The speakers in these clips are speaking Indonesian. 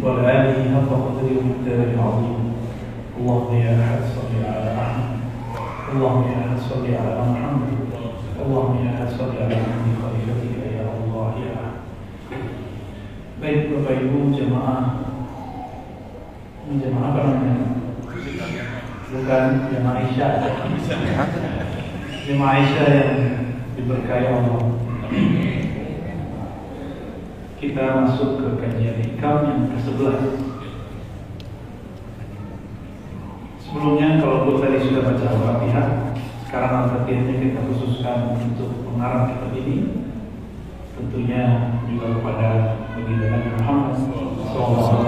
وعلى آله حق قدره ومقداره العظيم. اللهم يا أحد صل على أحمد. اللهم يا أحد صل على محمد. اللهم يا أحد صل على محمد خليفتك يا الله يا أحد Baik Bapak Ibu jemaah Jemaah apa namanya? Bukan jemaah Aisyah Jemaah Aisyah yang diberkahi Allah Kita masuk ke kajian hikam yang ke-11 Sebelumnya kalau dulu tadi sudah baca Al-Fatihah Sekarang Al-Fatihahnya kita khususkan untuk pengarang kitab ini. Tentunya juga kepada baginda Nabi Muhammad SAW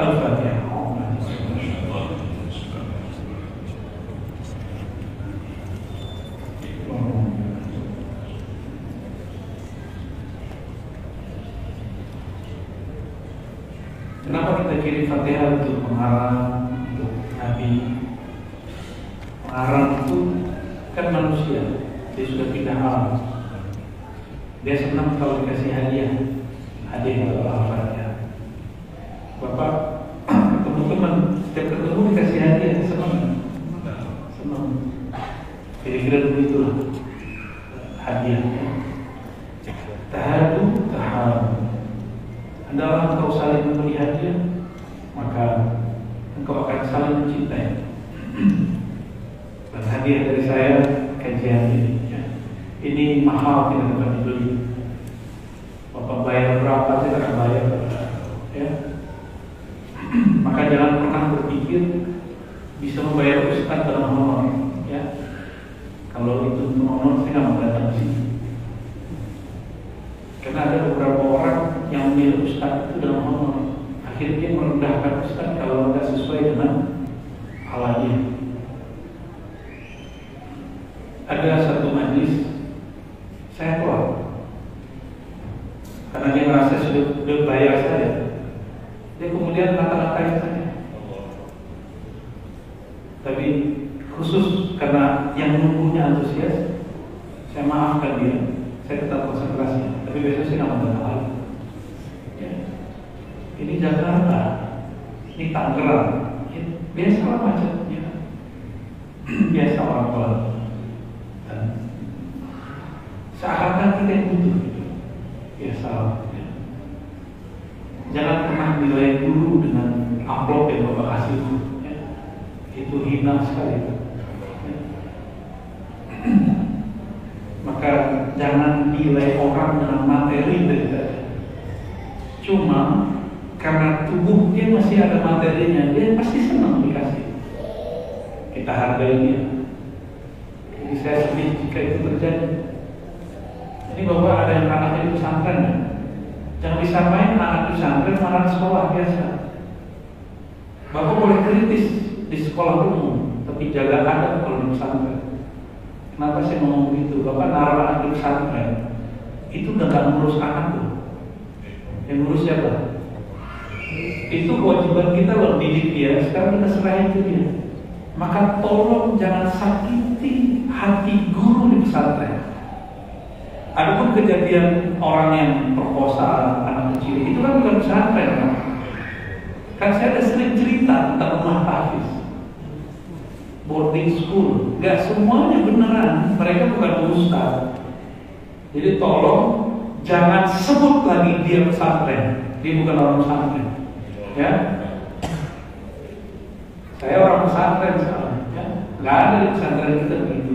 Al-Fatihah Kenapa kita kirim Fatihah untuk pengarang, untuk Nabi? Pengarang itu kan manusia, dia sudah pindah alam. Dia senang kalau dikasih hadiah, hadiah atau Al-Fatihah. Bapak ketemu teman, setiap ketemu dikasih hadiah, senang, senang. Kira-kira begitulah hadiahnya. Tahadu, tahadu. Adalah engkau saling memberi hadiah, maka engkau akan saling mencintai. Dan hadiah dari saya kajian ini, ya. ini mahal tidak dapat dibeli. Bapak bayar berapa tidak akan bayar, ya. Maka jangan pernah berpikir bisa membayar ustaz dalam honor, ya. Kalau itu untuk honor saya nggak mau datang ke sini. Karena ada beberapa orang yang memilih ustaz itu dalam honor akhirnya merendahkan ustaz kalau tidak sesuai dengan alatnya ada satu majlis saya keluar karena dia merasa sudah, sudah bayar saya dia kemudian ngata-ngatain saya tapi khusus karena yang menunggunya antusias saya maafkan dia saya tetap konsentrasi tapi besok saya nggak mau datang ya. ini Jakarta ini Tangerang ya, biasa lah macetnya biasa orang tua dan seakan-akan kita yang butuh gitu. biasa ya. jangan pernah nilai dulu dengan amplop yang bapak kasih ya. itu hina sekali ya. maka jangan nilai orang dengan materi dari tadi. Cuma karena tubuhnya masih ada materinya, dia pasti senang dikasih. Kita hargai dia. Jadi saya sedih jika itu terjadi. Ini bapak ada yang anaknya di pesantren ya? Jangan disamain anak pesantren anak sekolah biasa. Bapak boleh kritis di sekolah umum, tapi jaga adab kalau di pesantren. Kenapa saya ngomong begitu? Bapak naruh anak di pesantren itu udah gak ngurus anak tuh. Yang ngurus siapa? Itu kewajiban kita loh didik dia. Sekarang kita serahin ke dia. Maka tolong jangan sakiti hati guru di pesantren. Adapun kejadian orang yang perkosa anak kecil itu kan bukan pesantren kan? Kan saya ada sering cerita tentang rumah tahfiz boarding school. Gak semuanya beneran. Mereka bukan ustaz. Jadi tolong jangan sebut lagi dia pesantren. Dia bukan orang pesantren. Ya. Saya orang pesantren sekarang. Ya. Gak ada di pesantren kita begitu.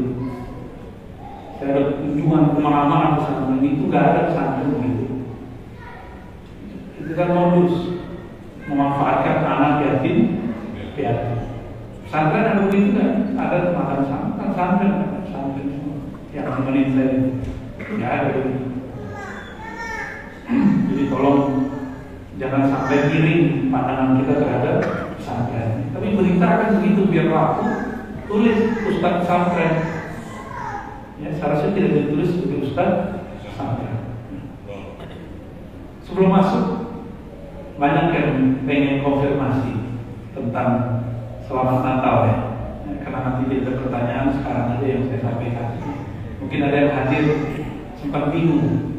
Saya ada kunjungan ke mana-mana pesantren itu gak ada pesantren begitu. Itu kan modus memanfaatkan anak yatim piatu. Pesantren ada begitu kan? Ada makan santan, santren, santren semua. Yang nemenin saya, ya ada begitu. Jadi tolong jangan sampai miring pandangan kita terhadap pesantren. Tapi berita kan begitu biar laku. Tulis Ustaz pesantren. Ya, seharusnya tidak ditulis sebagai Ustaz pesantren. Sebelum masuk, banyak yang pengen konfirmasi tentang Selamat Natal ya. Karena nanti tidak ada pertanyaan sekarang aja yang saya sampaikan. Mungkin ada yang hadir sempat bingung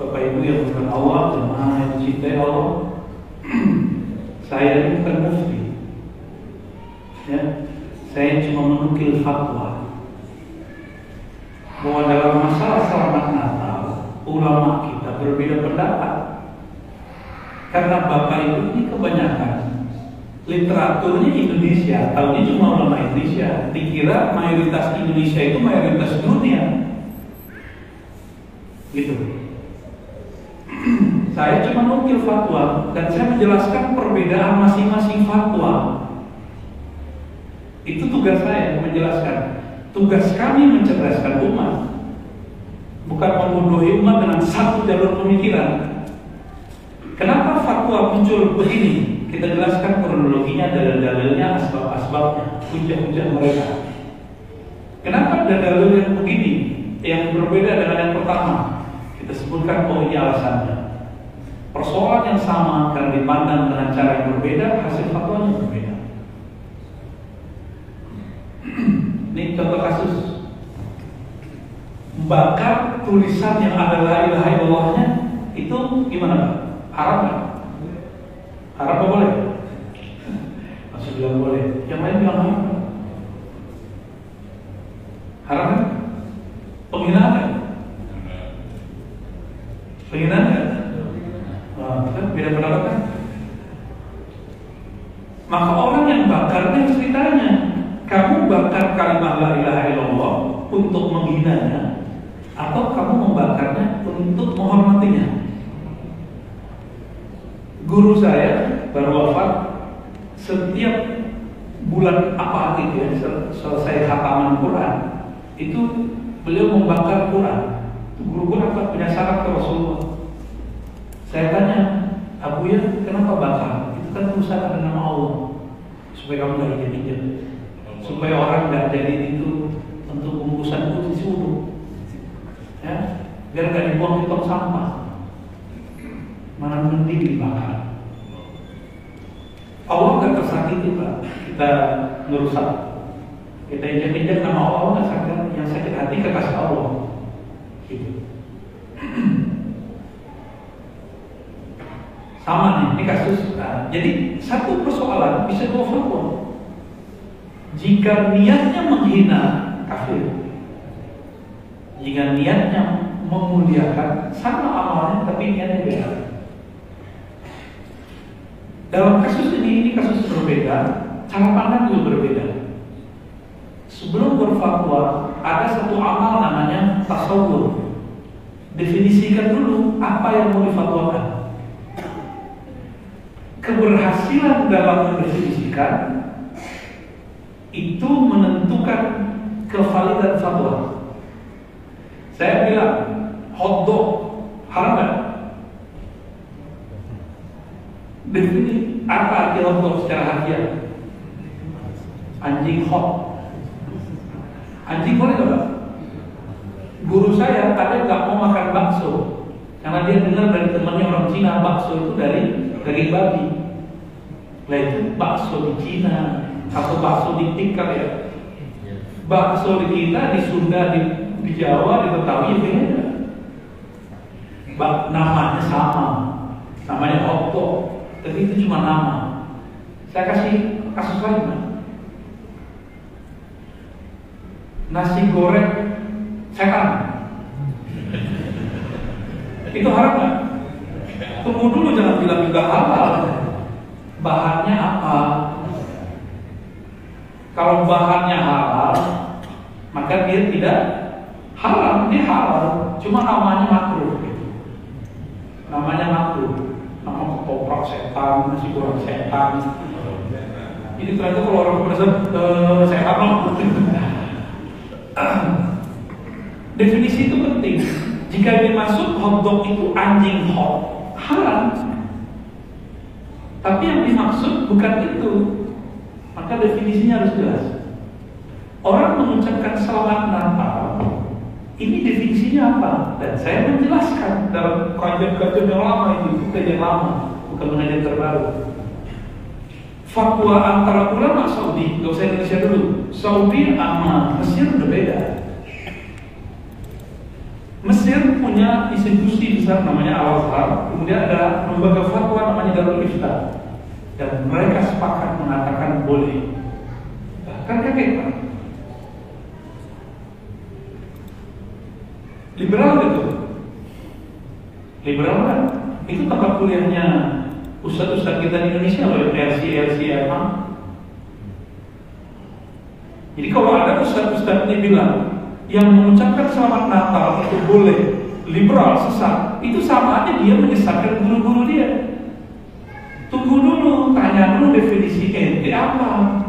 Bapak Ibu yang bukan Allah, jemaah yang dicintai Allah, saya ini bukan mufti. Ya, saya cuma menukil fatwa bahwa dalam masalah selamat Natal, ulama kita berbeda pendapat. Karena Bapak Ibu ini kebanyakan literaturnya Indonesia, tahunya cuma ulama Indonesia. Dikira mayoritas Indonesia itu mayoritas dunia. Gitu. saya cuma nukil fatwa dan saya menjelaskan perbedaan masing-masing fatwa. Itu tugas saya menjelaskan. Tugas kami mencerdaskan umat. Bukan membodohi umat dengan satu jalur pemikiran. Kenapa fatwa muncul begini? Kita jelaskan kronologinya, dalil-dalilnya, asbab-asbabnya, hujah-hujah mereka. Kenapa ada dalil yang begini, yang berbeda dengan yang pertama? Kita sebutkan ini alasannya. Persoalan yang sama karena dipandang dengan cara yang berbeda, hasil fatwanya berbeda. Ini contoh kasus Bakar tulisan yang ada la ilaha illallahnya itu gimana Pak? Haram nggak? Haram boleh? Masih bilang boleh. Yang lain bilang. Haram kan? Penghinaan kan? Penghinaan kan? Wah, kan beda pendapat kan? Maka orang yang bakarnya harus ditanya, kamu bakar kalimat la ilaha illallah untuk menghinanya atau kamu membakarnya untuk menghormatinya? Guru saya baru wafat setiap bulan apa gitu ya selesai khataman Quran itu beliau membakar Quran. Guru guru apa punya syarat ke Rasulullah. Saya tanya, Abu ya kenapa bakar? Itu kan tulisan ada nama Allah supaya kamu nggak injek supaya orang nggak jadi itu untuk bungkusan itu disuruh ya biar nggak dibuang di tong sampah mana mending dibakar Allah nggak tersakiti pak kita ngerusak kita injak-injak nama Allah nggak sakit yang sakit hati kekasih Allah gitu sama nih ini kasus nah, jadi satu persoalan bisa dua fatwa jika niatnya menghina kafir jika niatnya memuliakan sama amalnya tapi niatnya beda dalam kasus ini ini kasus berbeda cara pandang juga berbeda sebelum berfatwa ada satu amal tasawur definisikan dulu apa yang mau difatwakan keberhasilan dalam mendefinisikan itu menentukan kevalidan fatwa. Saya bilang hotdog haram kan? Definisi apa arti hotdog secara harfiah? Anjing hot. Anjing boleh nggak? Guru saya kadang nggak mau makan bakso karena dia dengar dari temannya orang Cina bakso itu dari daging babi. Itu bakso di Cina atau bakso di tingkat ya. Bakso di kita di Sunda di, di Jawa di Betawi beda. Bak, namanya sama, namanya Otto, tapi itu cuma nama. Saya kasih kasus lain. Nasi goreng setan. itu haram nggak? Tunggu dulu jangan bilang juga halal. Bahannya apa? Kalau bahannya halal, maka dia tidak halal, dia halal. Cuma namanya makruh. Namanya makruh. Nama ketoprak setan, nasi goreng setan. Ini ternyata kalau orang pemirsa uh, sehat loh. Definisi itu penting. Jika dimaksud hotdog itu anjing hot, haram. Tapi yang dimaksud bukan itu. Maka definisinya harus jelas. Orang mengucapkan selamat Natal, ini definisinya apa? Dan saya menjelaskan dalam kajian-kajian yang lama itu, kajian lama, bukan kajian terbaru. Fatwa antara ulama Saudi, gak usah Indonesia dulu, Saudi sama Mesir udah beda. Mesir punya institusi besar namanya Al-Azhar, kemudian ada lembaga fatwa namanya Darul Ifta. Dan mereka sepakat mengatakan boleh. Kan kaget? Liberal gitu. Liberal kan? Itu tempat kuliahnya ustadz-ustadz kita di Indonesia loh, RC, RC, emang. Jadi kalau ada ustadz-ustadz ini bilang yang mengucapkan selamat Natal itu boleh liberal sesat, itu sama aja dia menyesatkan guru-guru dia. Tunggu dulu, tanya dulu definisi ente apa.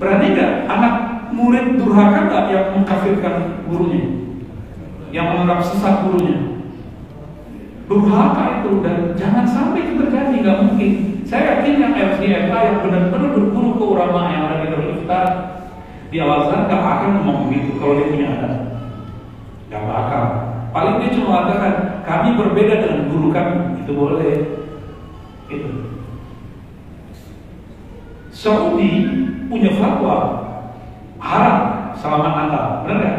Berani nggak anak murid durhaka nggak yang mengkafirkan gurunya, yang menganggap sesat gurunya? Durhaka itu dan jangan sampai itu terjadi, nggak mungkin. Saya yakin yang FCFA yang benar-benar berguru ke ulama yang ada di Iftar di Al-Azhar gak akan ngomong begitu kalau dia punya anak. Gak bakal. Paling dia cuma mengatakan kami berbeda dengan guru kami, itu boleh. Itu. Saudi punya fatwa haram selamat Natal, benar nggak?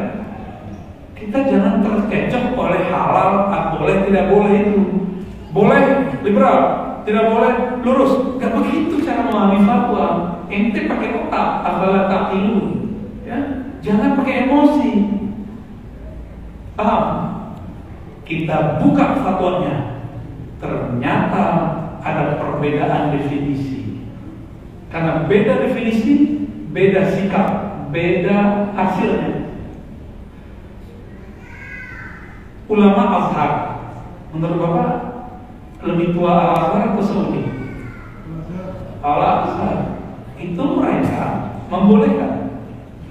Kita jangan terkecoh oleh halal atau boleh tidak boleh itu. Boleh liberal, tidak boleh lurus. Gak begitu cara memahami fatwa. Ente pakai otak, apalah tak ilu. Jangan pakai emosi. Paham? Kita buka fatwanya. Ternyata ada perbedaan definisi. Karena beda definisi, beda sikap, beda hasilnya. Ulama Azhar, menurut Bapak lebih tua Al-Azhar atau Saudi? Al-Azhar itu mereka membolehkan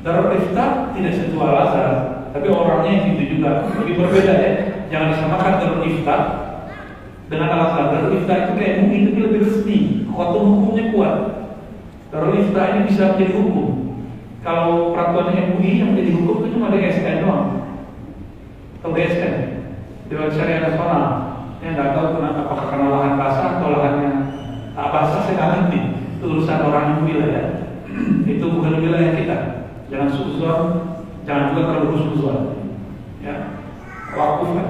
Darul Ifta tidak setua Al-Azhar tapi orangnya yang itu juga. Lebih berbeda ya. Jangan disamakan Darul Ifta dengan Al-Azhar Darul itu kayak mungkin itu lebih resmi. Khatam hukumnya kuat. Darul Ifta ini bisa menjadi hukum. Kalau peraturan MUI yang menjadi hukum itu cuma DSN doang. Atau DSN Dewan Syariah Nasional. Yang nggak tahu kenapa apakah karena lahan basah atau lahannya tak basah saya nggak ngerti. Itu urusan orang yang wilayah itu bukan wilayah kita jangan susun jangan juga terlalu susun ya waktu kan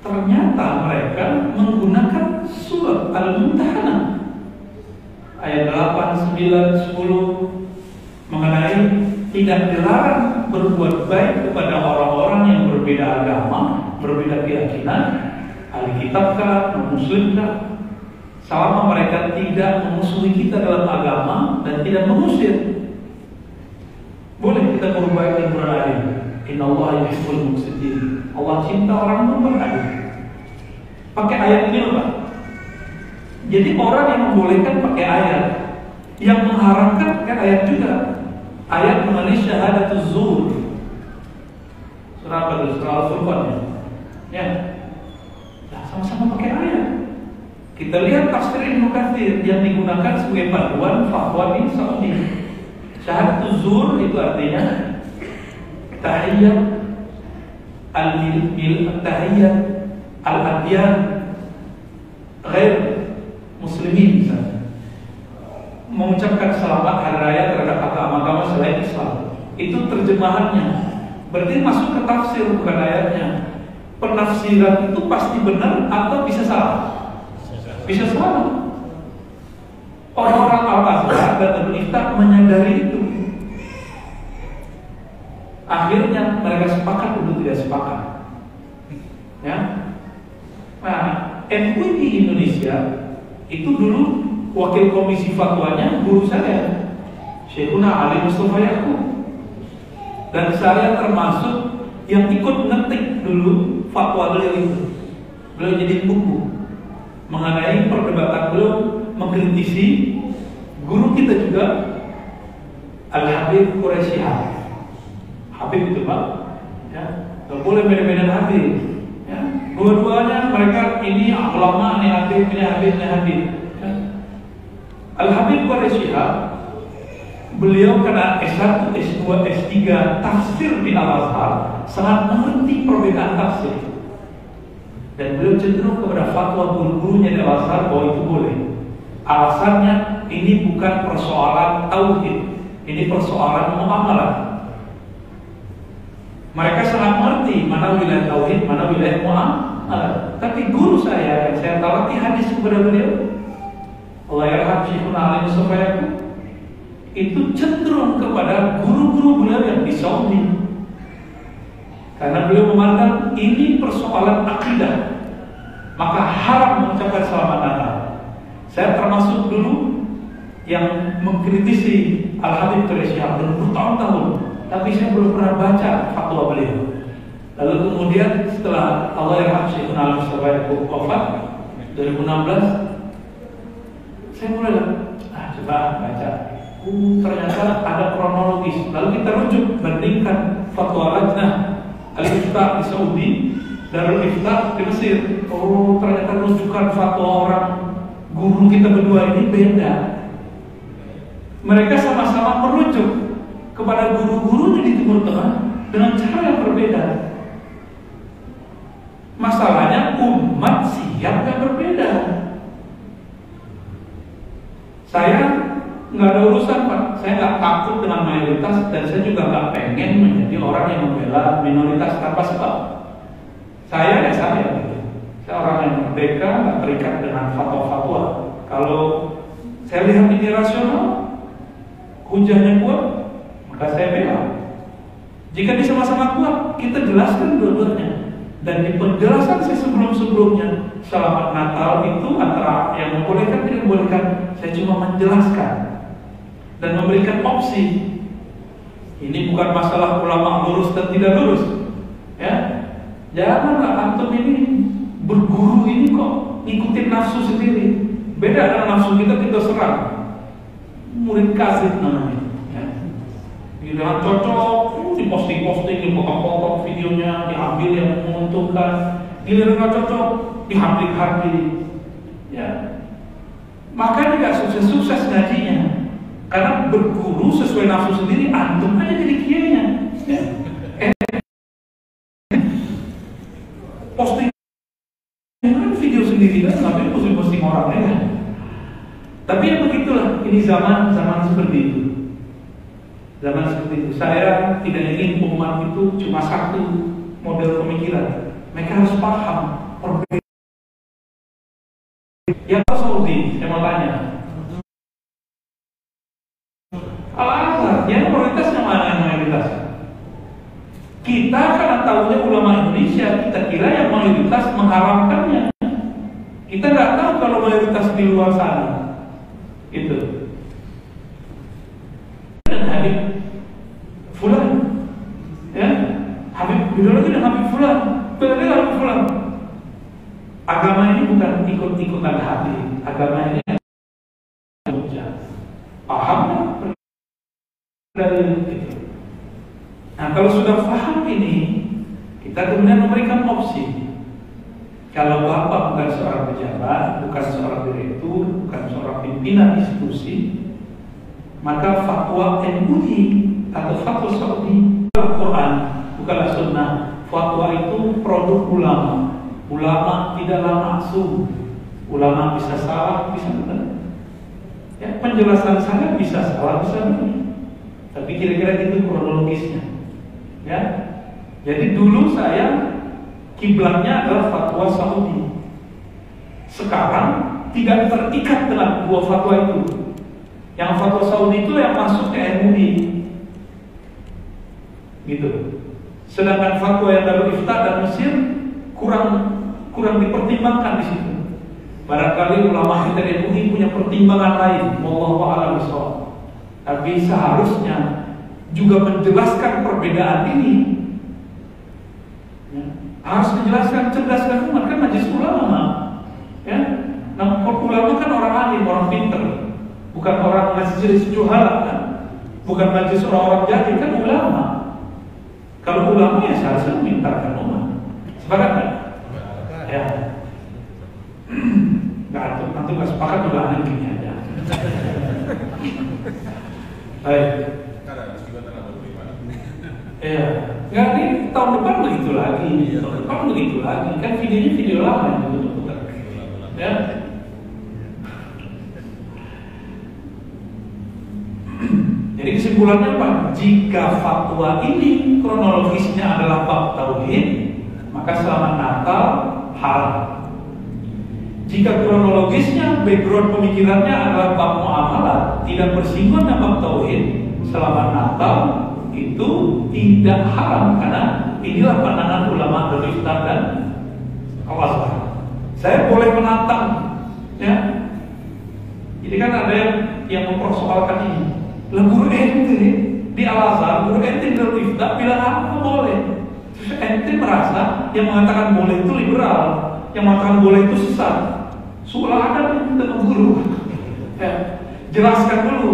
ternyata mereka menggunakan surat al-mumtahanah. Ayat 8, 9, 10 mengenai tidak dilarang berbuat baik kepada orang-orang yang berbeda agama, berbeda keyakinan, ahli kitab selama mereka tidak memusuhi kita dalam agama dan tidak mengusir. Boleh kita berbuat yang beradil. Inna Allah yuhibbul muqsitin. Allah cinta orang yang beradil. Pakai ayat ini Pak. Jadi orang yang membolehkan pakai ayat, yang mengharamkan pakai ayat juga. Ayat mengenai syahadatuz zuhur. Surah Al-Furqan ya. Ya. Nah, sama-sama pakai ayat. Kita lihat tafsir Ibnu Katsir yang digunakan sebagai panduan fatwa di Saudi. Syahadatuz zuhur itu artinya tahiyat al-mil tahiyat al-adyan ghair muslimin misalnya. Mengucapkan selamat hari raya terhadap agama-agama selain Islam. Itu terjemahannya. Berarti masuk ke tafsir bukan ayatnya. Penafsiran itu pasti benar atau bisa salah bisa salah orang-orang Al-Azhar dan Al-Iftar menyadari itu. Akhirnya mereka sepakat untuk tidak sepakat. Ya. Nah MUI di Indonesia itu dulu wakil komisi fatwanya guru saya Syekhuna Ali Mustafa Yaakob. Dan saya termasuk yang ikut ngetik dulu fatwa beliau itu. Beliau jadi buku mengenai perdebatan beliau mengkritisi guru kita juga Al Habib. Quraisy Habib itu pak. Ya nggak boleh beda-beda Habib. Ya dua-duanya mereka ini ulama ini Habib ini Habib ini Habib. Ya. Al Habib Quraisy beliau karena S1, S2, S3 tafsir di Al Azhar sangat mengerti perbedaan tafsir dan beliau cenderung kepada fatwa guru-gurunya di Al Azhar bahwa itu boleh alasannya ini bukan persoalan tauhid ini persoalan muamalah Mereka sangat mengerti mana wilayah tauhid, mana wilayah muamalah. Tapi guru saya yang saya tawati hadis kepada beliau, Allah yarham Syekhuna Ali Mustafa itu cenderung kepada guru-guru beliau yang di Saudi. Karena beliau memandang ini persoalan akidah, maka haram mengucapkan selamat Natal. Saya termasuk dulu yang mengkritisi Al Habib Quraisy bertahun-tahun. Tapi saya belum pernah baca fatwa beliau. Lalu kemudian setelah Allah yang Syekh Al Mustafa wafat 2016 saya mulai ah, coba baca. Uh, ternyata ada kronologis. Lalu kita rujuk bandingkan fatwa Rajnah Al-Ifta di Saudi Darul Ifta di Mesir oh ternyata rujukan fatwa orang guru kita berdua ini beda mereka sama-sama merujuk kepada guru-gurunya di Timur Tengah dengan cara yang berbeda. Masalahnya umat siap yang berbeda. Saya nggak ada urusan pak, saya nggak takut dengan mayoritas dan saya juga nggak pengen menjadi orang yang membela minoritas tanpa sebab. Saya ya saya, saya orang yang merdeka, nggak terikat dengan fatwa-fatwa. Kalau saya lihat ini rasional, hujannya kuat, maka saya bela. Jika bisa sama-sama kuat, kita jelaskan dua-duanya. Dan di penjelasan saya sebelum-sebelumnya, selamat Natal itu antara yang membolehkan tidak membolehkan, saya cuma menjelaskan dan memberikan opsi. Ini bukan masalah ulama lurus dan tidak lurus. Ya, janganlah antum ini berguru ini kok ikutin nafsu sendiri. Beda dengan nafsu kita kita serang. Murid kasih namanya. Giliran cocok, diposting-posting, dipotong-potong videonya, diambil yang menguntungkan. Giliran nggak cocok, dihaplik-haplik. Ya. Makanya nggak sukses-sukses ngajinya. Karena berguru sesuai nafsu sendiri, antum aja jadi kiainya. Ya. Eh. Posting kan video sendiri kan, tapi posting-posting orang lain. Tapi ya begitulah, ini zaman zaman seperti itu. Zaman seperti itu. Saya tidak ingin umat itu cuma satu model pemikiran. Mereka harus paham perbedaan. Yang Saudi, saya mau tanya. Al-Azhar, yang prioritas yang mana yang mayoritas? Kita karena tahunya ulama Indonesia, kita kira yang mayoritas mengharamkannya. Kita nggak tahu kalau mayoritas di luar sana. Itu. fulan ya Habib itu dan Habib fulan berbeda Habib fulan agama ini bukan ikut-ikutan hati agama ini paham dari itu nah kalau sudah paham ini kita kemudian memberikan opsi. Kalau bapak bukan seorang pejabat, bukan seorang direktur, bukan seorang pimpinan institusi, maka fatwa MUI atau fatwa Saudi Al-Quran bukanlah sunnah. Fatwa itu produk ulama. Ulama tidaklah maksum. Ulama bisa salah bisa benar. Ya penjelasan saya bisa salah bisa benar tapi kira-kira itu kronologisnya. Ya? Jadi dulu saya kiblatnya adalah fatwa Saudi. Sekarang tidak terikat dengan dua fatwa itu. Yang fatwa Saudi itu yang masuk ke MUI gitu. Sedangkan fatwa yang dari Ifta dan Mesir kurang kurang dipertimbangkan di situ. Barangkali ulama kita MUI punya pertimbangan lain, wallahu a'lam Tapi seharusnya juga menjelaskan perbedaan ini. Ya. Harus menjelaskan cerdaskan umat kan majelis ulama. Ya. Nah, ulama kan orang alim, orang pinter, bukan orang majelis juhala kan. Bukan majelis orang-orang jahil kan ulama. Kalau ulama ya seharusnya meminta umat. Sepakat nggak? Ya. Nggak antum, antum nggak sepakat juga aneh gini aja. Baik. Iya. Nggak ini tahun depan begitu lagi. Tahun depan begitu lagi. Kan videonya video lama yang diputar. Ya. Jadi Kesimpulannya apa? Jika fatwa ini kronologisnya adalah bab tauhid, maka selamat Natal haram. Jika kronologisnya background pemikirannya adalah bab muamalah, tidak bersinggungan dengan tauhid, selamat Natal itu tidak haram karena inilah pandangan ulama dari Islam dan Allah Saya boleh menantang, ya. Jadi kan ada yang yang mempersoalkan ini. Guru ente di Al Azhar, guru ente Darul Ifta bilang apa boleh. Ente merasa yang mengatakan boleh itu liberal, yang mengatakan boleh itu sesat. Sulah ada minta guru. Ya. Jelaskan dulu,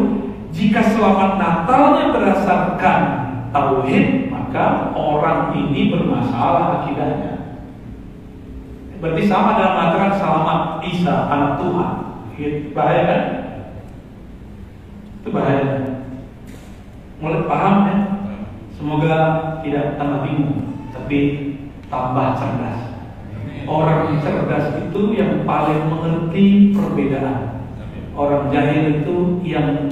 jika selamat Natalnya berdasarkan tauhid, maka orang ini bermasalah akidahnya. Berarti sama dengan mengatakan selamat Isa anak Tuhan. Bahaya kan? Itu bahaya. Mulai paham ya? Semoga tidak tambah bingung, tapi tambah cerdas. Orang cerdas itu yang paling mengerti perbedaan. Orang jahil itu yang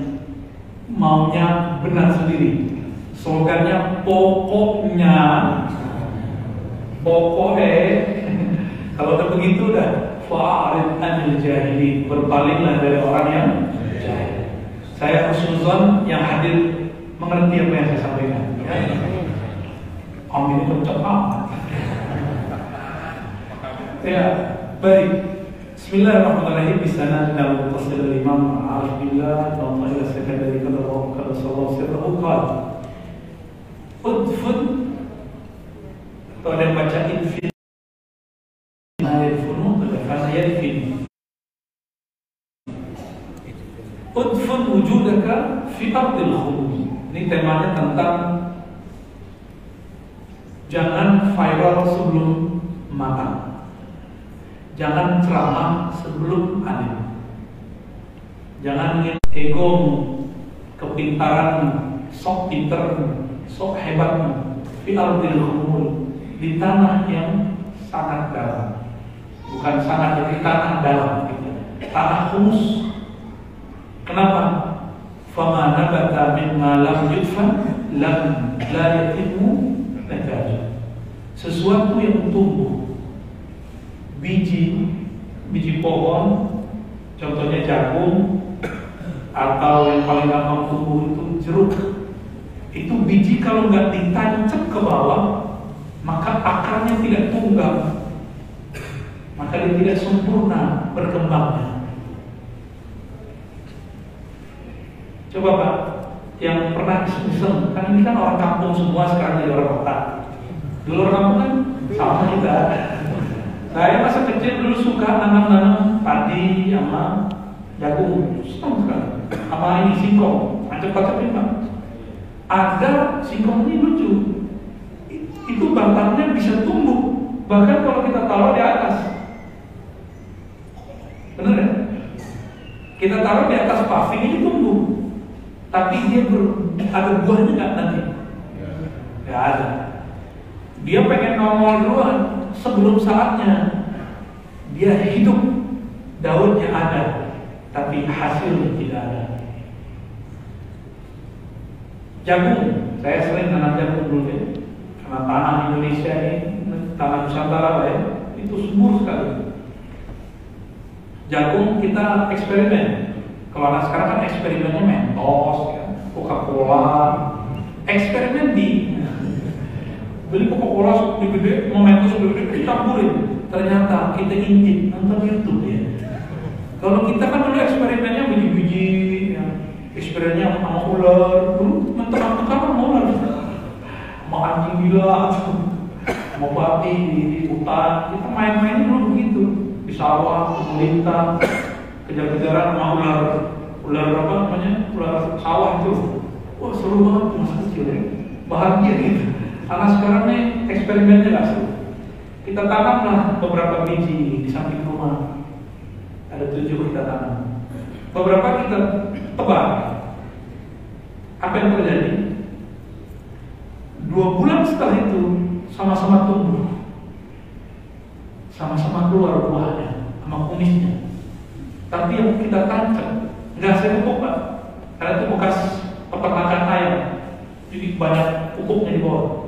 maunya benar sendiri. Slogannya pokoknya, pokoknya. Kalau udah begitu udah fa'arid anil jahili berpalinglah dari orang yang saya husnuzon yang hadir mengerti apa yang saya sampaikan. Ya. Amin itu. Ya, baik. Bismillahirrahmanirrahim. Di sana dalam tafsir Imam Arif Billah dan Allah dari kata Allah kata sallallahu alaihi wasallam Udfun atau ada yang baca infin ayat funun karena yadfin Udfun wujudaka fi ardil. Ini temanya tentang jangan viral sebelum matang. Jangan ceramah sebelum alim. Jangan ingin ego, kepintaran, sok pinter, sok hebat fi ardil di tanah yang sangat dalam. Bukan sangat di tanah dalam, gitu. tanah khusus Kenapa? Fama nabata mimma lam yudfan lam la yatimu. Sesuatu yang tumbuh biji biji pohon contohnya jagung atau yang paling gampang tumbuh itu jeruk itu biji kalau nggak ditancap ke bawah maka akarnya tidak tunggal maka dia tidak sempurna berkembangnya Coba Pak, yang pernah iseng, kan ini kan orang kampung semua sekarang jadi orang kota. Dulu orang kampung kan sama juga. Saya masa kecil dulu suka nanam-nanam padi sama jagung, senang sekali. Sama ini singkong, cepat Pak. Ada singkong ini lucu. Itu batangnya bisa tumbuh, bahkan kalau kita taruh di atas. Benar ya? Kita taruh di atas paving ini tumbuh tapi dia ber, ada buahnya nggak nanti? Nggak ada. Dia pengen nongol duluan sebelum saatnya. Dia hidup, daunnya ada, tapi hasil tidak ada. Jagung, saya sering tanam jagung dulu ya. Karena tanah Indonesia ini, tanah Nusantara ya, itu subur sekali. Jagung kita eksperimen, kalau anak sekarang kan eksperimennya Mentos, ya, Coca-Cola, eksperimen di beli Coca-Cola lebih gede, mau Mentos lebih gede. Ternyata kita intip nonton YouTube ya. Kalau kita kan dulu eksperimennya biji-biji, ya. eksperimennya sama ular, dulu mentang-mentang kan ular, sama anjing gila, mau babi di, di hutan, kita main-main dulu begitu. Di sawah, melintang kejar-kejaran sama ular. Ular apa namanya? Ular sawah itu. Wah seru banget masa kecil ya. Bahagia gitu karena sekarang nih eksperimennya nggak seru. Kita tanamlah beberapa biji di samping rumah. Ada tujuh kita tanam. Beberapa kita tebang. Apa yang terjadi? Dua bulan setelah itu sama-sama tumbuh. Sama-sama keluar buahnya sama kumisnya. Tapi yang kita tancap nggak saya pak. Karena itu bekas peternakan ayam. Jadi banyak pupuknya di bawah.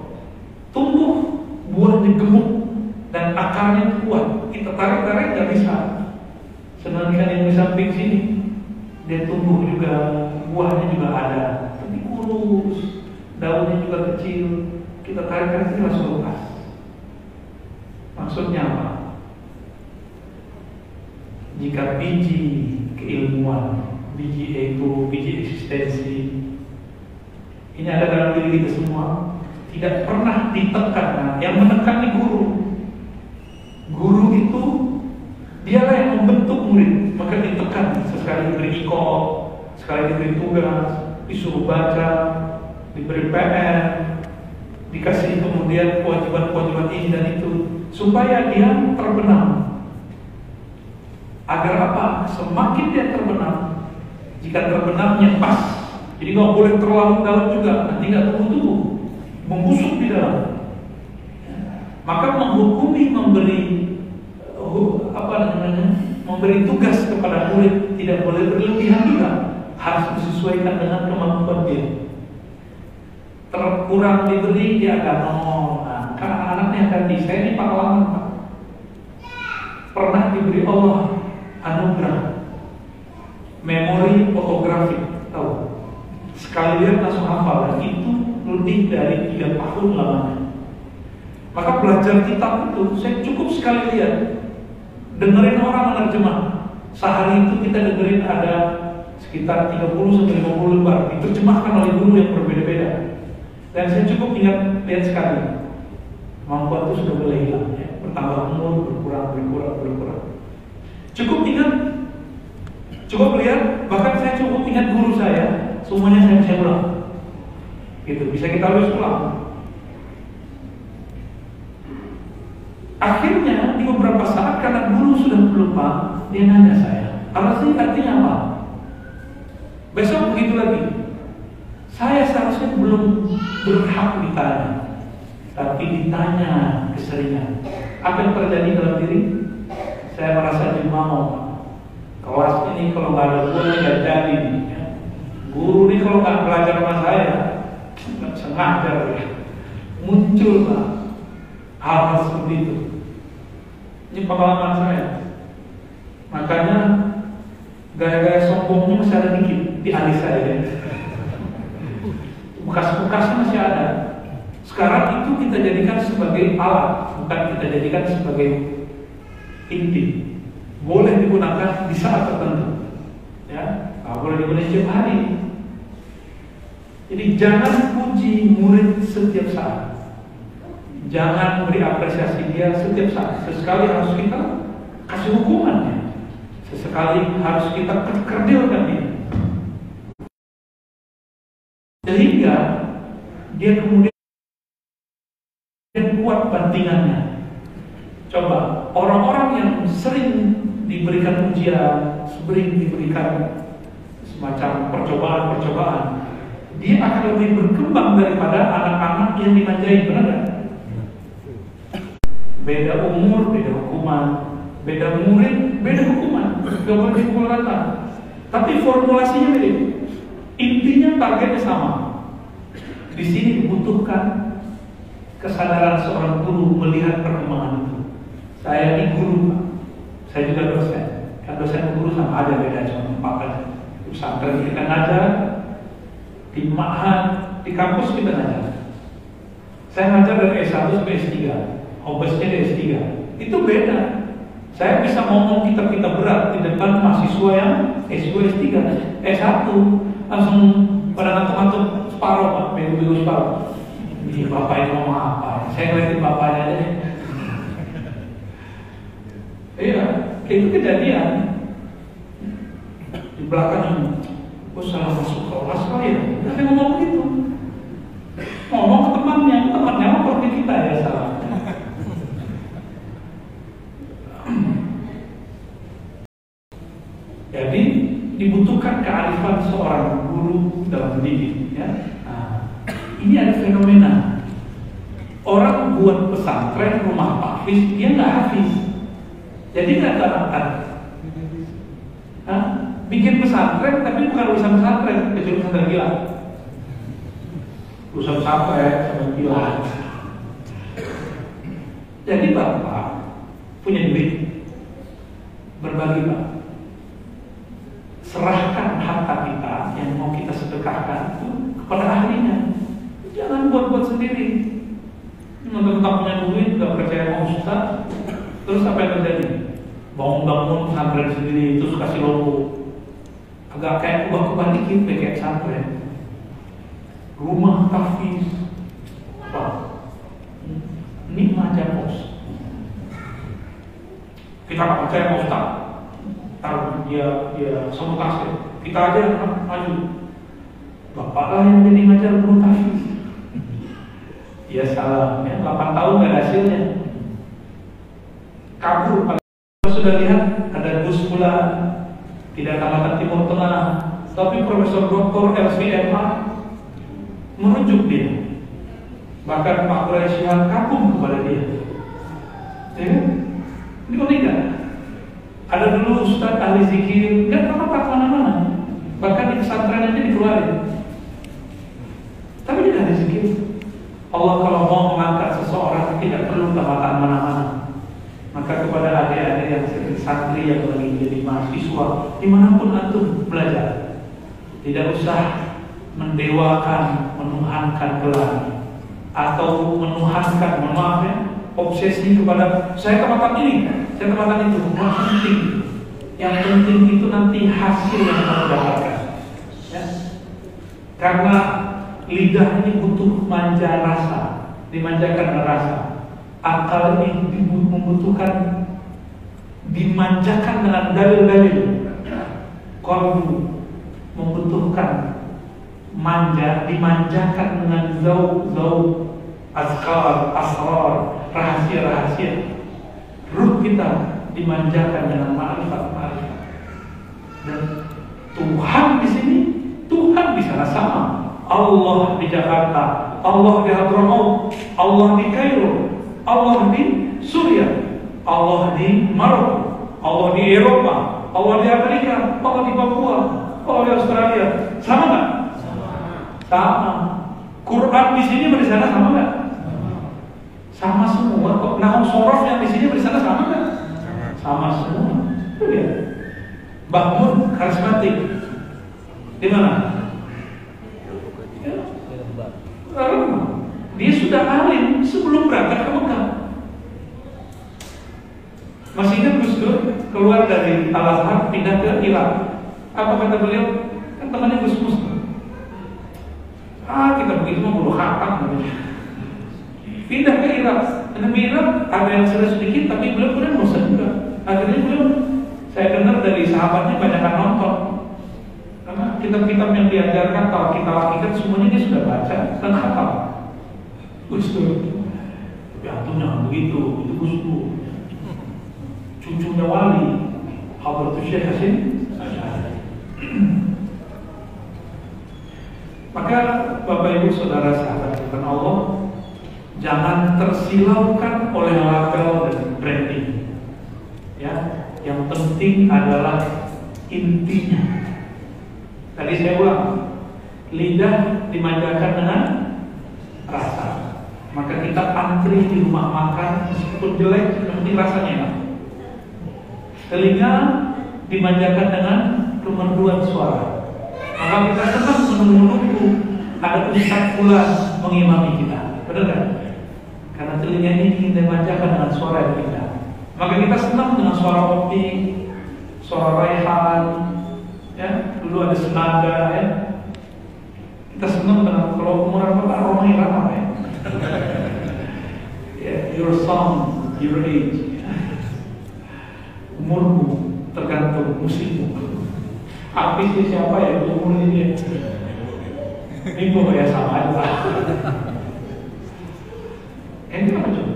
Tumbuh buahnya gemuk dan akarnya kuat. Kita tarik-tarik nggak bisa. Sedangkan yang di samping sini dia tumbuh juga buahnya juga ada, tapi kurus, daunnya juga kecil. Kita tarik-tarik langsung lepas. Maksudnya apa? Jika biji keilmuan, biji ego, biji eksistensi ini ada dalam diri kita semua, tidak pernah ditekan. Yang menekan di guru. Guru itu dialah yang membentuk murid, maka ditekan sesekali diberi iko, sekali diberi tugas, disuruh baca, diberi PR, dikasih kemudian kewajiban-kewajiban ini dan itu supaya dia terbenam Agar apa? Semakin dia terbenam, jika terbenamnya pas, jadi nggak boleh terlalu dalam juga, nanti nggak tumbuh-tumbuh, membusuk di dalam. Maka menghukumi memberi apa namanya, memberi tugas kepada murid tidak boleh berlebihan juga, harus disesuaikan dengan kemampuan dia. Terkurang diberi dia akan oh, nah, karena anaknya akan di saya ini pahlawan pernah diberi Allah anugerah. Memori fotografi tahu? Sekali lihat langsung hafal. Dan itu lebih dari tiga tahun lamanya. Maka belajar kitab itu saya cukup sekali lihat. Dengerin orang menerjemah sehari itu kita dengerin ada sekitar 30 sampai 50 lembar. Diterjemahkan oleh guru yang berbeda-beda. Dan saya cukup ingat lihat sekali. Kemampuan itu sudah mulai hilang ya. bertambah umur berkurang berkurang berkurang. Cukup ingat, cukup lihat, bahkan saya cukup ingat guru saya, semuanya saya bisa ulang. Gitu, bisa kita lulus ulang. Akhirnya di beberapa saat karena guru sudah lupa, dia nanya saya, sih artinya apa? Besok begitu lagi. Saya seharusnya belum berhak ditanya, tapi ditanya keseringan. Apa yang terjadi dalam diri? saya merasa dimau kelas ini kalau nggak ada guru nggak jadi guru ini kalau nggak belajar sama saya sengaja ya. muncul lah hal-hal seperti itu. Ini pengalaman saya. Makanya gaya-gaya sombongnya masih ada dikit di alis saya. Bekas-bekasnya masih ada. Sekarang itu kita jadikan sebagai alat bukan kita jadikan sebagai inti. Boleh digunakan di saat tertentu. Ya nah, boleh digunakan setiap hari jadi jangan puji murid setiap saat. Jangan beri apresiasi dia setiap saat. Sesekali harus kita kasih hukumannya. Sesekali harus kita kerdilkan dia. Sehingga dia kemudian kuat bantingannya. Coba orang-orang yang sering diberikan ujian, sering diberikan semacam percobaan-percobaan, dia akan lebih berkembang daripada anak-anak yang dimanjain, benar gak? Beda umur, beda hukuman, beda murid, beda hukuman, gak boleh dipukul rata. Tapi formulasinya beda. Intinya targetnya sama. Di sini dibutuhkan kesadaran seorang guru melihat perkembangan itu. Saya ini guru, saya juga dosen. Kan dosen guru sama ada beda cuma tempat aja. Pesantren kita ngajar, di Ma'had, di kampus kita ngajar. Saya ngajar dari S1 sampai S3, obesnya dari S3. Itu beda. Saya bisa ngomong kita-kita berat di depan mahasiswa yang S2, S3, S1 langsung pada ngantuk-ngantuk separuh pak, bego-bego separuh. Ini bapak ini ngomong apa? Saya ngeliatin bapaknya aja Iya, itu kejadian di belakang oh salah masuk kelas kali ya, tapi ngomong begitu. Ngomong ke temannya, temannya apa seperti kita ya salah. Jadi dibutuhkan kearifan seorang guru dalam mendidik. Ya. Nah, ini ada fenomena. Orang buat pesantren rumah hafiz, dia nggak hafiz, jadi nggak terangkat. Hah? Bikin pesantren tapi bukan urusan pesantren, kecuali pesantren gila. urusan sampai sama pilar. Jadi bapak punya duit, berbagi pak. Serahkan harta kita yang mau kita sedekahkan itu kepada ahlinya. Jangan buat-buat sendiri. Mentang-mentang punya duit, nggak percaya mau ustaz, terus apa yang terjadi? Bangun-bangun pesantren sendiri, terus kasih logo. Agak kayak kubah-kubah dikit kayak pesantren rumah tahfiz apa nikmat pos. Kita nggak percaya mau Ustaz. Taruh dia dia sabotase kita aja maju. Bapak lah yang jadi ngajar guru tahfiz ya salah ya 8 tahun gak hasilnya? Kabur. Sudah lihat ada Gus pula. Tidak Tengah tapi Profesor Dr. LCMA merujuk dia. Bahkan Pak Quraisy kagum kepada dia. Ya kan? Ini kok tidak? Ada dulu Ustaz ahli zikir, nggak apa-apa ke mana-mana. Bahkan di pesantren aja dikeluarin. Tapi dia ahli zikir. Allah kalau mau mengangkat seseorang tidak perlu tamatan mana-mana. Maka kepada adik-adik yang santri yang lagi jadi mahasiswa, di mana pun antum belajar, tidak usah mendewakan, menuhankan gelar atau menuhankan, maaf ya, obsesi kepada saya tematan ini, saya tematan itu, bukan penting. Yang penting itu nanti hasil yang kamu dapatkan. Ya. Karena lidah ini butuh manja rasa, dimanjakan rasa. Akal ini membutuhkan dimanjakan dengan dalil-dalil. Kalbu membutuhkan manja dimanjakan dengan zau zau askar asrar rahasia-rahasia. Ruh kita dimanjakan dengan ma'rifat ma'rifat dan Tuhan di sini Tuhan di sana sama. Allah di Jakarta Allah di Hadramaut Allah di Kairo Allah di Suriah Allah di Maroko Allah di Eropa Allah di Amerika Allah di Papua Allah di Australia sama nggak sama. Quran di sini di sana sama nggak? Sama semua kok. Nah, sorof yang di sini di sana sama nggak? Sama semua. Ya. Bahmun karismatik. Di mana? Ya. Dia sudah alim sebelum berangkat ke Mekah. Masih ingat Gus Dur keluar dari Al Azhar pindah ke Irak. Apa kata beliau? Kan temannya Gus Mus Ah kita begitu mau bodoh khatam Pindah ke Irak. Di Irak ada yang sudah sedikit tapi belum kemudian bosan juga. Akhirnya belum saya dengar dari sahabatnya banyak yang nonton. Karena kitab-kitab yang diajarkan kalau kita lakukan semuanya dia sudah baca dan hafal. Gus Tapi antum jangan begitu, itu Gus Cucunya wali, Hadratus Syekh Hasim Maka Bapak Ibu Saudara sahabat kita Allah Jangan tersilaukan oleh label dan branding. Ya, yang penting adalah intinya. Tadi saya ulang Lidah dimanjakan dengan rasa. Maka kita antri di rumah makan Meskipun jelek, penting rasanya enak. Telinga dimanjakan dengan kemerduan suara maka kita tetap menunggu-nunggu ada ustaz pula mengimami kita. Benar kan? Karena telinga ini ingin dimanjakan dengan suara yang indah. Maka kita senang dengan suara kopi, suara raihan, ya. Dulu ada senada, ya. Kita senang dengan kalau umuran bapak Roma Irama, ya. yeah, your song, your age. Umurmu tergantung musimmu. Habis siapa ya umur ini Ini kok ya sama aja. Ini apa cuy?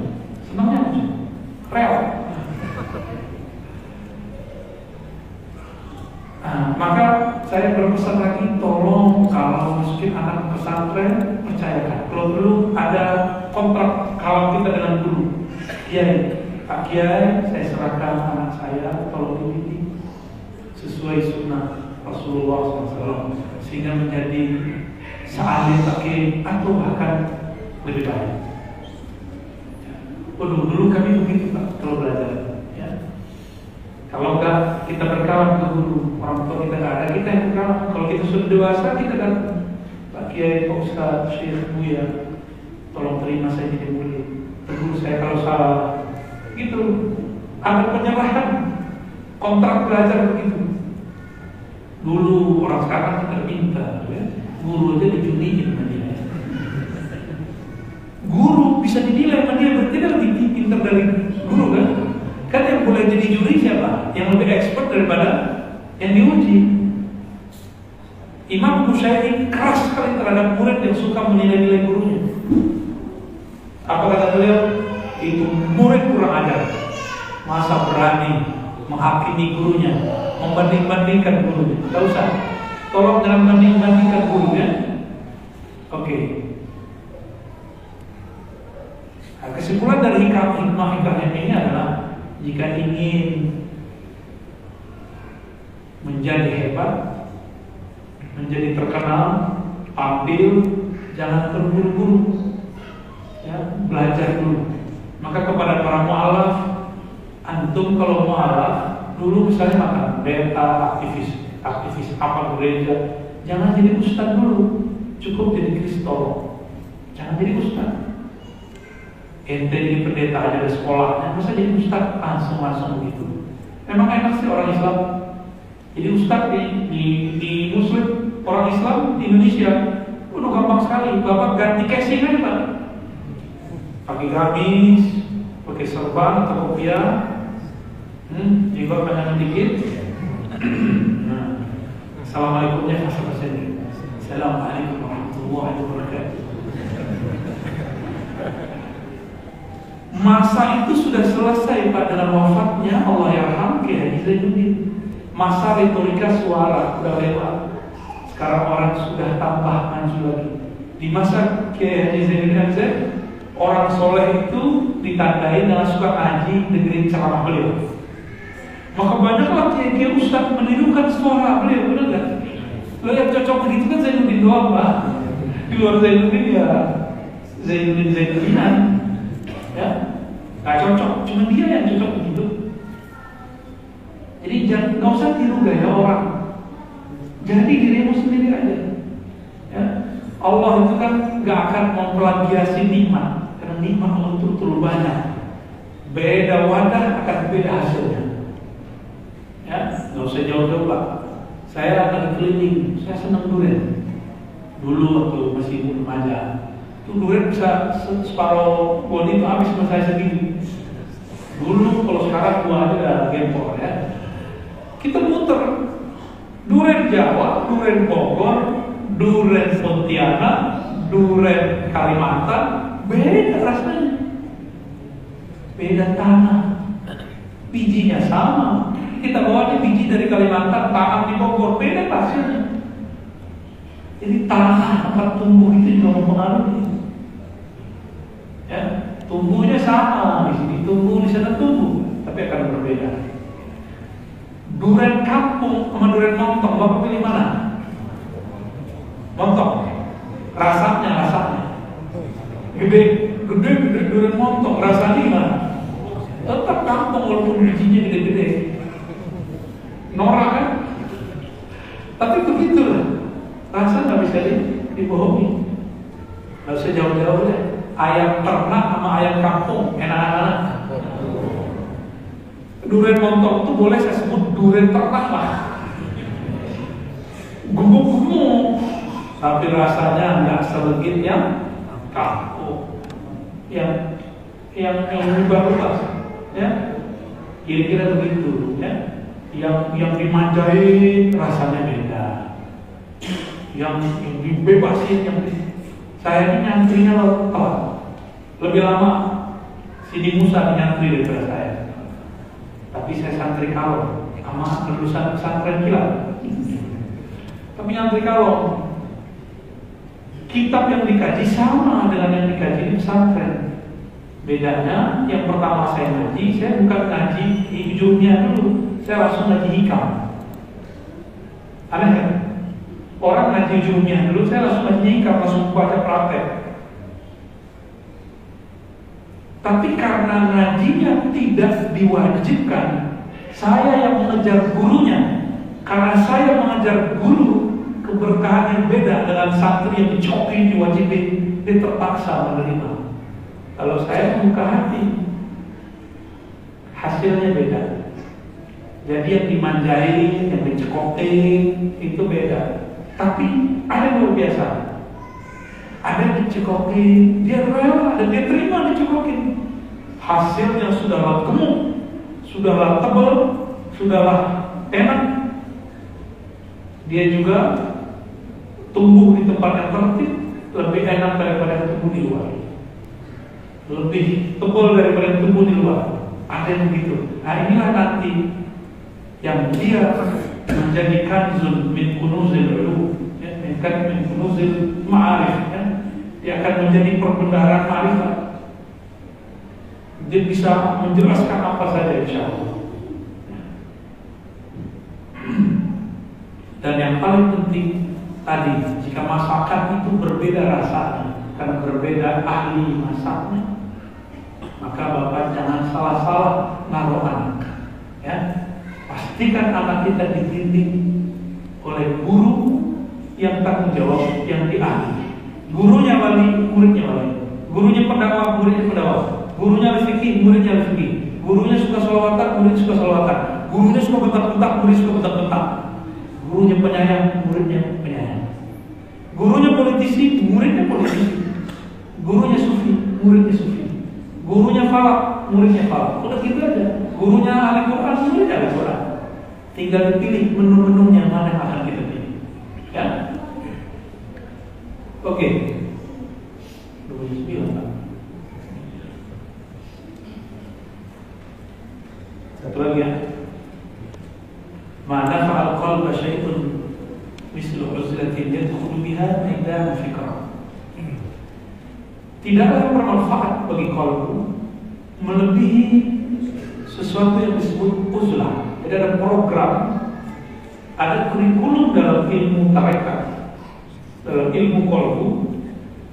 Senangnya apa cuy? Rel. Nah, maka saya berpesan lagi tolong kalau masukin anak pesantren percayakan. Kalau perlu ada kontrak kalau kita dengan guru. Kiai, Pak Kiai, saya serahkan anak saya tolong dididik sesuai sunnah Rasulullah SAW sehingga menjadi seahli pakai atau bahkan lebih baik. Oh, dulu, dulu kami begitu Pak, kalau belajar. Ya. Kalau enggak kita berkawan ke guru, orang tua kita enggak ada, kita yang berkawan. Kalau kita sudah dewasa, kita kan Pak Kiai, Pak Ustaz, Syekh, Buya, tolong terima saya jadi murid. Tegur saya kalau salah. Gitu. Ada penyerahan kontrak belajar begitu. Dulu orang sekarang kita minta, ya. guru aja dijuliin sama dia. Guru bisa dinilai sama dia berarti lebih pintar dari guru kan? Kan yang boleh jadi juri siapa? Yang lebih expert daripada yang diuji. Imam Kusyairi keras sekali terhadap murid yang suka menilai-nilai gurunya. Apa kata beliau? Itu murid kurang ajar. Masa berani menghakimi gurunya, membanding-bandingkan gurunya. Tidak usah. Tolong jangan banding-bandingkan gurunya. Oke. Okay. Nah, kesimpulan dari hikmah hikmah ini adalah jika ingin menjadi hebat, menjadi terkenal, tampil, jangan terburu-buru. Ya, belajar dulu. Maka kepada para mualaf antum kalau mau arah dulu misalnya makan beta aktivis aktivis apa gereja jangan jadi ustad dulu. Cukup jadi kristolog. Jangan jadi ustad ente jadi pendeta aja di sekolahnya masa jadi ustad langsung langsung begitu memang enak sih orang Islam. Jadi ustad di, di, di muslim orang Islam di Indonesia. Udah gampang sekali. Bapak ganti casing aja pak. Pakai gamis pakai serban atau kopiah Hmm, jika panjang dikit. nah, Assalamualaikumnya bahasa bahasa ini. Assalamualaikum warahmatullahi wabarakatuh. Masa itu sudah selesai pada dengan wafatnya Allah Yarham Kiai Zainuddin. Masa retorika suara sudah lewat. Sekarang orang sudah tambah maju lagi. Di masa Kiai Zainuddin orang soleh itu ditandai dengan suka ngaji dengerin ceramah beliau. Maka banyaklah kiai-kiai ustaz menirukan suara beliau, benar nggak? Lo yang cocok begitu kan Zainuddin doang pak. Di luar Zainuddin ya Zainuddin Zainuddinan, ya nggak cocok. Cuma dia yang cocok begitu. Jadi jangan nggak usah tiru gaya orang. Jadi dirimu sendiri aja. Ya. Allah itu kan nggak akan memplagiasi nikmat karena nikmat Allah itu terlalu banyak. Beda wadah akan beda hasilnya ya nggak usah jauh-jauh pak. Saya akan keliling. Saya senang durian. Dulu waktu masih remaja. Itu durian bisa separuh body itu habis sama saya sendiri. Dulu kalau sekarang gua aja udah gempor ya. Kita muter. Durian Jawa durian Bogor durian Pontianak durian Kalimantan beda rasanya. Beda tanah. Bijinya sama kita bawa di biji dari Kalimantan, tanam di Bogor, beda hasilnya. Jadi tanah tempat tumbuh itu juga mempengaruhi. Ya, tumbuhnya sama di sini tumbuh di sana tumbuh, tapi akan berbeda. Duren kampung sama duren montong, bapak pilih mana? Montong. Rasanya, rasanya. Gede, gede, gede duren montong, rasanya gimana? Tetap kampung walaupun bijinya gede-gede norak kan? Tapi begitulah, rasa nggak bisa di, dibohongi. Nggak usah jauh-jauh deh. Ayam ternak sama ayam kampung, enak-enak. Durian montong itu boleh saya sebut durian ternak lah. Gemuk-gemuk, tapi rasanya nggak selegit yang kampung. Yang yang yang berubah ya kira-kira begitu yang yang dimanjain rasanya beda. Yang, yang dibebasin yang di, saya ini nyantrinya telat lebih lama Sidi Musa nyantri daripada saya. Tapi saya santri kalau sama lulusan pesantren kilat. Tapi nyantri kalau kitab yang dikaji sama dengan yang dikaji di pesantren. Bedanya yang pertama saya ngaji saya bukan ngaji hijaunya dulu saya langsung hikam. Aneh kan? orang ngaji ujungnya dulu saya langsung nyingkap langsung baca praktek tapi karena ngajinya tidak diwajibkan saya yang mengejar gurunya karena saya mengejar guru keberkahan yang beda dengan santri yang dicokin diwajibin dia terpaksa menerima kalau saya membuka hati hasilnya beda jadi yang dimanjain, yang dicekokin itu beda tapi ada yang luar biasa. Ada yang dicekokin, dia rela dan dia terima dicekokin. Hasilnya sudahlah gemuk, sudahlah tebal, sudahlah enak. Dia juga tumbuh di tempat yang tertib lebih enak daripada yang tumbuh di luar. Lebih tebal daripada yang tumbuh di luar. Ada yang begitu. Nah inilah nanti yang dia menjadi kanzun min kunuzil ulum ya, min kunuzil ma'arif ya. dia akan menjadi perbendaharaan ma'rifat dia bisa menjelaskan apa saja insya Allah. Dan yang paling penting tadi jika masakan itu berbeda rasanya karena berbeda ahli masaknya maka bapak jangan salah-salah naruh anak ya Pastikan anak kita dibimbing oleh guru yang tanggung jawab, yang diahli. Gurunya wali, muridnya wali. Gurunya pendakwah, muridnya pendakwah. Gurunya fikih, muridnya fikih. Gurunya suka sholawatan, muridnya suka sholawatan. Gurunya suka bentak-bentak, murid suka bentak-bentak. Gurunya penyayang, muridnya penyayang. Gurunya politisi, muridnya politisi. Gurunya sufi, muridnya sufi. Gurunya falak, muridnya falak. Udah gitu aja. Gurunya ahli Quran, muridnya ahli Quran. Tinggal dipilih menu-menunya mana yang akan kita pilih. Ya. Oke. Okay. Satu lagi ya. Mana fa'al qalba syai'un mislu uzlatin yadkhulu biha maidan fikra. Tidaklah bermanfaat bagi kalbu melebihi sesuatu yang disebut uzlah jadi ada program, ada kurikulum dalam ilmu tarekat, dalam ilmu kolbu,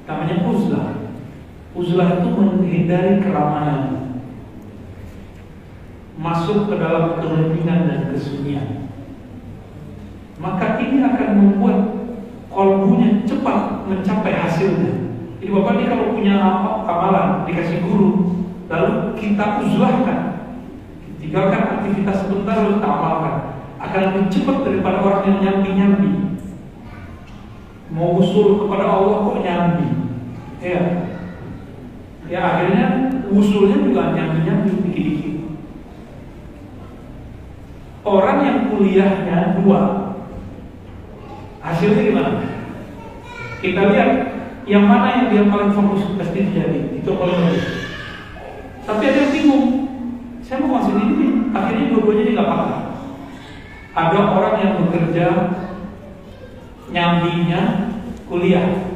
namanya uzlah. Uzlah itu menghindari keramaian, masuk ke dalam keheningan dan kesunyian. Maka ini akan membuat kolbunya cepat mencapai hasilnya. Jadi bapak ini kalau punya amalan dikasih guru, lalu kita uzlahkan, Tinggalkan aktivitas sebentar lalu tak amalkan. Akan lebih cepat daripada orang yang nyambi-nyambi. Mau usul kepada Allah kok nyambi. Ya. Ya akhirnya usulnya juga nyambi-nyambi dikit-dikit. Orang yang kuliahnya dua, hasilnya gimana? Kita lihat yang mana yang dia paling fokus pasti jadi itu paling bagus. Tapi ada yang bingung, saya mau masuk ini, akhirnya dua-duanya nggak paham. Ada orang yang bekerja nyambinya kuliah.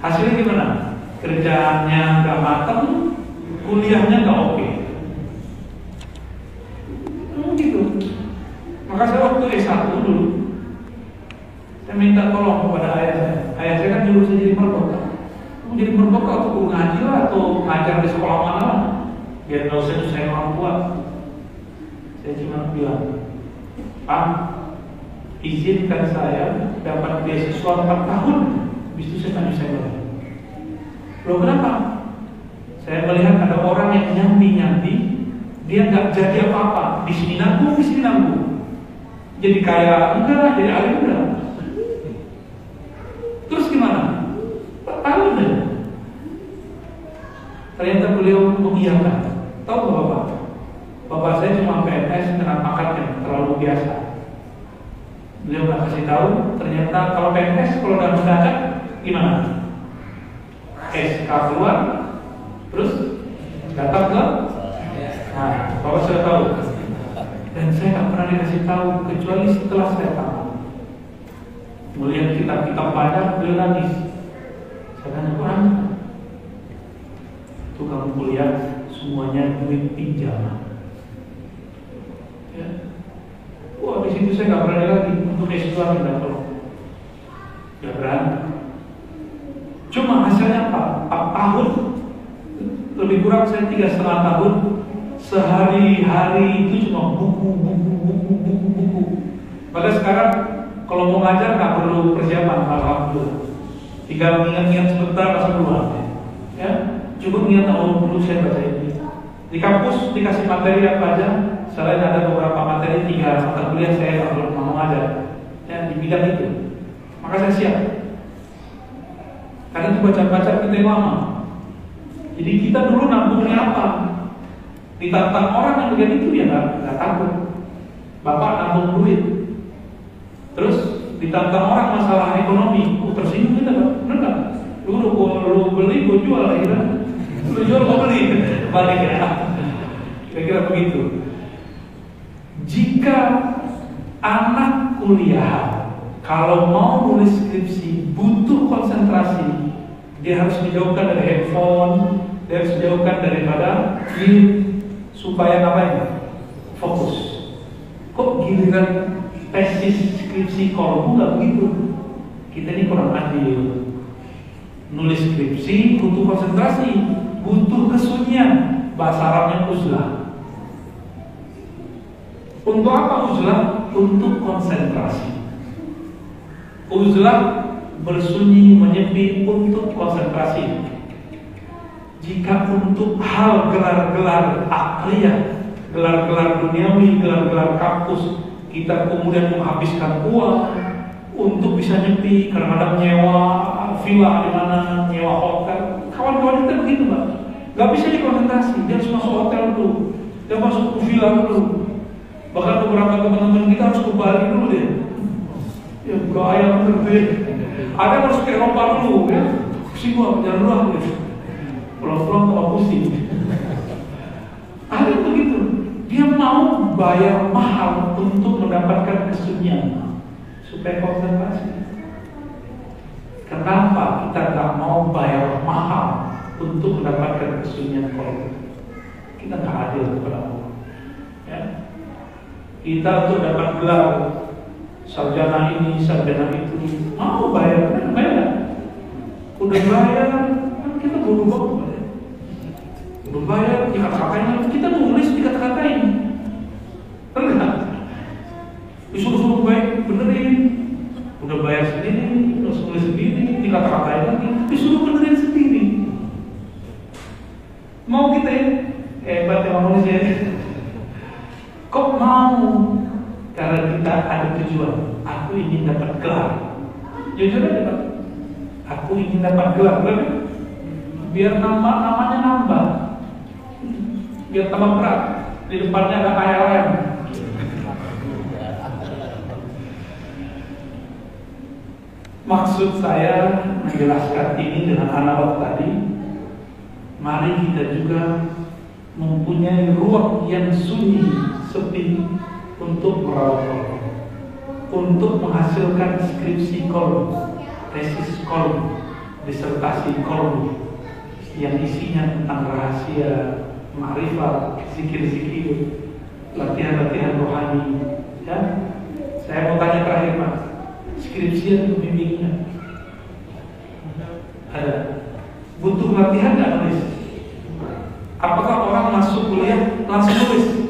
Hasilnya gimana? Kerjaannya nggak matang, kuliahnya nggak oke. Okay. Hmm, gitu. Maka saya waktu S1 dulu, saya minta tolong kepada ayah saya. Ayah saya kan dulu saya jadi merkoka. Mau jadi merkoka atau ngaji lah atau ngajar di sekolah mana lah biar usah saya orang tua saya cuma bilang Pak izinkan saya dapat beasiswa 4 tahun. Habis itu saya tanya saya loh kenapa? Saya melihat ada orang yang nyambi-nyambi dia nggak jadi apa-apa. Di sini nanggung di sini nanggung. Jadi kaya enggak jadi alim enggak terus gimana? Tahu deh ternyata beliau mengiyakan. Tahu nggak bapak? Bapak saya cuma PNS dengan pangkat terlalu biasa. Beliau nggak kasih tahu. Ternyata kalau PNS kalau udah mendadak gimana? SK keluar, terus datang ke Nah, Bapak sudah tahu. Dan saya nggak pernah dikasih tahu kecuali setelah saya tahu. Melihat kitab-kitab banyak, beliau nangis. Saya tanya, kurang itu kamu kuliah semuanya duit pinjaman. Ya. Wah di situ saya nggak berani lagi untuk S2 minta tolong. Gak berani. Cuma hasilnya apa? 4 tahun lebih kurang saya tiga setengah tahun sehari-hari itu cuma buku, buku, buku, buku, buku. Maka sekarang kalau mau ngajar nggak perlu persiapan alhamdulillah. Tinggal ingat-ingat sebentar langsung keluar. Ya, cukup ingat tahun perlu saya baca ini. Di kampus dikasih materi apa aja, selain ada beberapa materi tiga mata kuliah saya perlu mau ngajar. Ya, di bidang itu. Maka saya siap. Karena itu baca-baca kita yang lama. Jadi kita dulu nabungnya apa? Ditantang orang yang bagian itu ya nggak takut. Bapak nabung duit. Terus ditantang orang masalah ekonomi, oh tersinggung kita pak, benar nggak? Lu, lu, beli, gue jual kira. Lu jual, gue beli, balik ya. Kira-kira begitu. Jika anak kuliah kalau mau nulis skripsi butuh konsentrasi, dia harus dijauhkan dari handphone, dia harus dijauhkan daripada film supaya apa ini? Fokus. Kok giliran tesis skripsi kolom nggak begitu? Kita ini kurang adil. Nulis skripsi butuh konsentrasi, butuh kesunyian. Bahasa Arabnya uzlah. Untuk apa uzlah? Untuk konsentrasi. Uzlah bersunyi menyepi untuk konsentrasi jika untuk hal gelar-gelar akliyah, gelar-gelar duniawi, gelar-gelar kampus, kita kemudian menghabiskan uang untuk bisa nyepi, kadang-kadang nyewa villa di mana, nyewa hotel. Kawan-kawan kita begitu, Mbak. Gak bisa dikonsentrasi, dia harus masuk hotel dulu, dia masuk ke villa dulu. Bahkan beberapa teman-teman kita harus ke Bali dulu deh. Ya gaya bener Ada yang harus ke Eropa dulu ya. Sini gua jalan dulu gitu pulang-pulang tambah pusing. Ada begitu. Dia mau bayar mahal untuk mendapatkan kesunyian supaya konsentrasi. Kenapa kita nggak mau bayar mahal untuk mendapatkan kesunyian kolom? Kita nggak adil kepada Allah. Ya. Kita untuk dapat gelar sarjana ini, sarjana itu, mau bayar, bayar. Udah bayar, kan kita bodoh banget Berbayar di kata-katanya, kita nulis di kata-katain. Enggak. Disuruh-suruh baik, benerin. Udah bayar sendiri, terus nulis sendiri, di kata-katain lagi. Disuruh benerin sendiri. Mau kita ya? Hebat ya manusia ya. Kok mau? Karena kita ada tujuan. Aku ingin dapat gelar. Jujur aja Pak. Aku ingin dapat gelar. Biar nama namanya nambah biar tambah berat. Di depannya ada KLM. Maksud saya menjelaskan ini dengan analog tadi, mari kita juga mempunyai ruang yang sunyi, sepi untuk merawat kolom, untuk menghasilkan skripsi kolom, tesis kolom, disertasi kolom yang isinya tentang rahasia ma'rifat, zikir-zikir, latihan-latihan rohani. Ya, saya mau tanya terakhir Pak, skripsian pembimbingnya ada. Butuh latihan nggak nulis? Apakah orang masuk kuliah langsung nulis?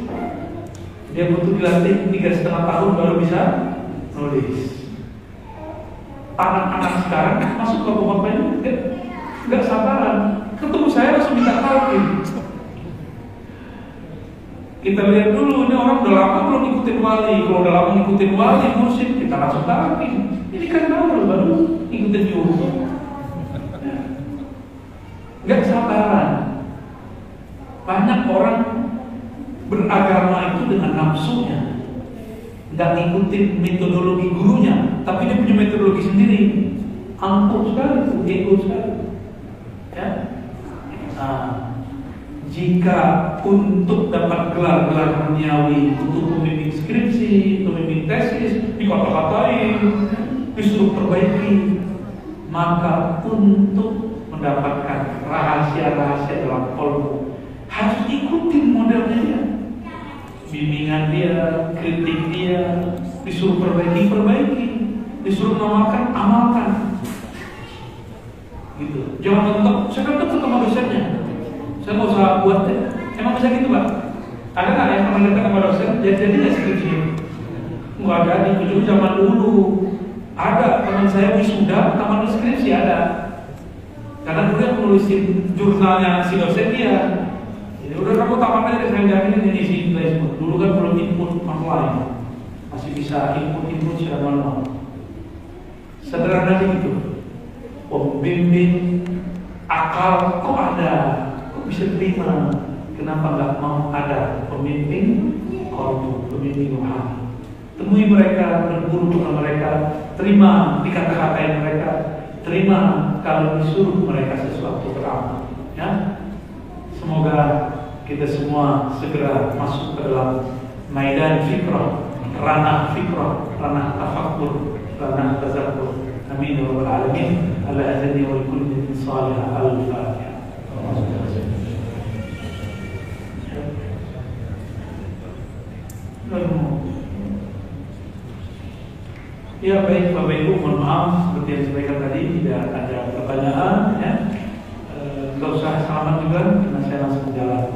Dia butuh dilatih tiga setengah tahun baru bisa nulis. Anak-anak sekarang masuk ke bapak ini nggak sabaran. Ketemu saya langsung minta talqin kita lihat dulu, ini orang udah lama belum ikutin wali. Kalau udah lama ngikutin wali, mursyid, kita langsung takin. Ini kan baru baru ikutin juga. Gak sabaran. Banyak orang beragama itu dengan nafsunya. Gak ngikutin metodologi gurunya, tapi dia punya metodologi sendiri. Angkuh sekali, ego sekali. Ya. Nah, jika untuk dapat gelar-gelar duniawi untuk pembimbing skripsi, pembimbing tesis, dikata-katain, disuruh perbaiki, maka untuk mendapatkan rahasia-rahasia dalam kolbu harus ikutin modelnya. Bimbingan dia, kritik dia, disuruh perbaiki, perbaiki, disuruh mengamalkan, amalkan. gitu. Jangan mentok saya kan ketemu sama dosennya? Saya mau usaha buat deh. Emang bisa gitu pak? Ada nggak yang pernah datang sama dosen? Jadi jadi nggak skripsi nggak ada di ujung zaman dulu. Ada. Teman saya wisuda taman skripsi ada. Karena dulu yang nulisin jurnalnya si dosen dia udah kamu tamat aja saya jamin ini si dulu kan belum input online. Masih bisa input-input secara manual. Sederhana gitu. Pembimbing akal kok ada? Kok bisa terima? Kenapa nggak mau ada pemimpin kolbu pemimpin rohani temui mereka berburu dengan mereka. Terima dikata-katain mereka. Terima kalau disuruh mereka sesuatu beramal ya? Semoga kita semua segera masuk ke dalam maidan fikrah ranah fikrah ranah tafakur ranah tazakur amin ya rabbal alamin. Ala azani wa kulli salih al-fatihah Ya baik Bapak Ibu mohon maaf. Seperti yang disampaikan tadi tidak ada pertanyaan ya. Nggak usah selamat juga karena saya langsung jalan